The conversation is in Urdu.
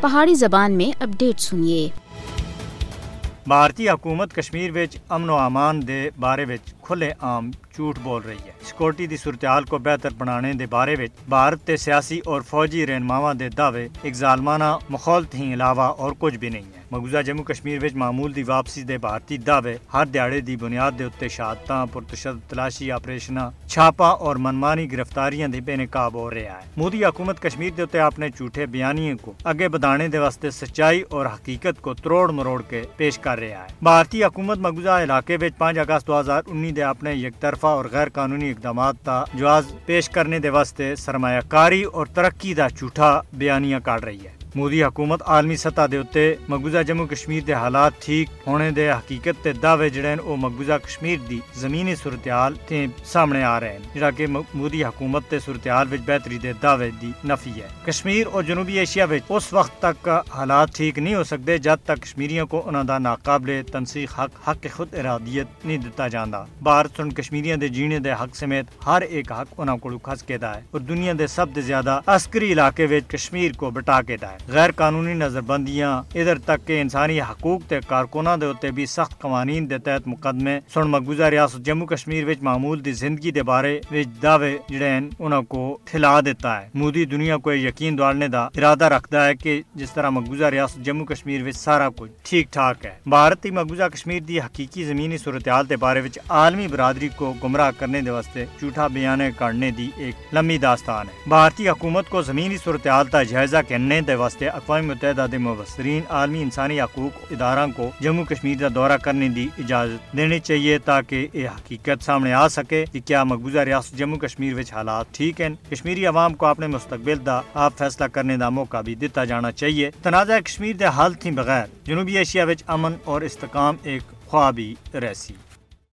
پہاڑی زبان میں اپڈیٹ سنیے۔ بھارتی حکومت کشمیر وچ امن و امان دے بارے وچ کھلے عام جھوٹ بول رہی ہے۔ سکورٹی دی صورتحال کو بہتر بنانے دے بارے وچ بھارت تے سیاسی اور فوجی رہنماواں دے دعوے ایک ظالمانہ مخالت ہی علاوہ اور کچھ بھی نہیں نہیں مقبوضہ جموں کشمیر وچ معمول دی واپسی دے بھارتی دعوے ہر دیہڑے دی بنیاد دے اتنے شہادتاں پرتشدد تلاشی آپریشناں چھاپا اور منمانی گرفتاریاں دی بے نقاب ہو رہا ہے مودی حکومت کشمیر دے اتنے اپنے جھوٹے بیانیے کو اگے بدانے دے واسطے سچائی اور حقیقت کو تروڑ مروڑ کے پیش کر رہا ہے بھارتی حکومت مقبوضہ علاقے وچ پانچ اگست دو ہزار انی دے اپنے یک طرفہ اور غیر قانونی اقدامات کا جواز پیش کرنے دے واسطے سرمایہ کاری اور ترقی دا جھوٹا بیانیاں کاٹ رہی ہے۔ مودی حکومت عالمی سطح دے اتنے مقبوضہ جموں کشمیر دے حالات ٹھیک ہونے دے حقیقت تے دعوے جڑے او مقبوضہ کشمیر دی زمینی صورتحال تے سامنے آ رہے ہیں جڑا کہ مودی حکومت تے صورتحال وچ بہتری دے دعوے دی نفی ہے کشمیر اور جنوبی ایشیا وچ اس وقت تک حالات ٹھیک نہیں ہو سکتے جب تک کشمیریوں کو انہاں دا ناقابل تنسیق حق حق خود ارادیت نہیں دتا جاندا بھارت سن کشمیریوں دے جینے دے حق سمیت ہر ایک حق انہاں کولو کھس کے دا ہے اور دنیا دے سب دے زیادہ عسکری علاقے وچ کشمیر کو بٹا کے دا ہے غیر قانونی نظر بندیاں ادھر تک کہ انسانی حقوق تے کارکناں دے ہوتے بھی سخت قوانین دے تحت مقدمے۔ سن مقبوضہ ریاست جموں کشمیر وچ معمول دی زندگی دے بارے وچ دعوے جڑے ہیں انہاں کو ٹھلا دیتا ہے۔ مودی دنیا کو یقین دوالنے دا ارادہ رکھتا ہے کہ جس طرح مقبوضہ ریاست جموں کشمیر وچ سارا کچھ ٹھیک ٹھاک ہے بھارتی مقبوضہ کشمیر دی حقیقی زمینی صورتحال دے بارے وچ عالمی برادری کو گمراہ کرنے دے واسطے جھوٹا بیانے کرنے دی ایک لمبی داستان ہے۔ بھارتی حکومت کو زمینی صورتحال کا جائزہ کرنے دے واسطے اقوام متحدہ دے مبصرین عالمی انسانی حقوق ادارہ کو جموں کشمیر کا دورہ کرنے دی اجازت دینی چاہیے تاکہ یہ حقیقت سامنے آ سکے کہ کیا مقبوضہ ریاست جموں کشمیر وچ حالات ٹھیک ہیں کشمیری عوام کو اپنے مستقبل دا آپ فیصلہ کرنے دا موقع بھی دتا جانا چاہیے تنازع کشمیر دے حل تھی بغیر جنوبی ایشیا وچ امن اور استحکام ایک خوابی رہسی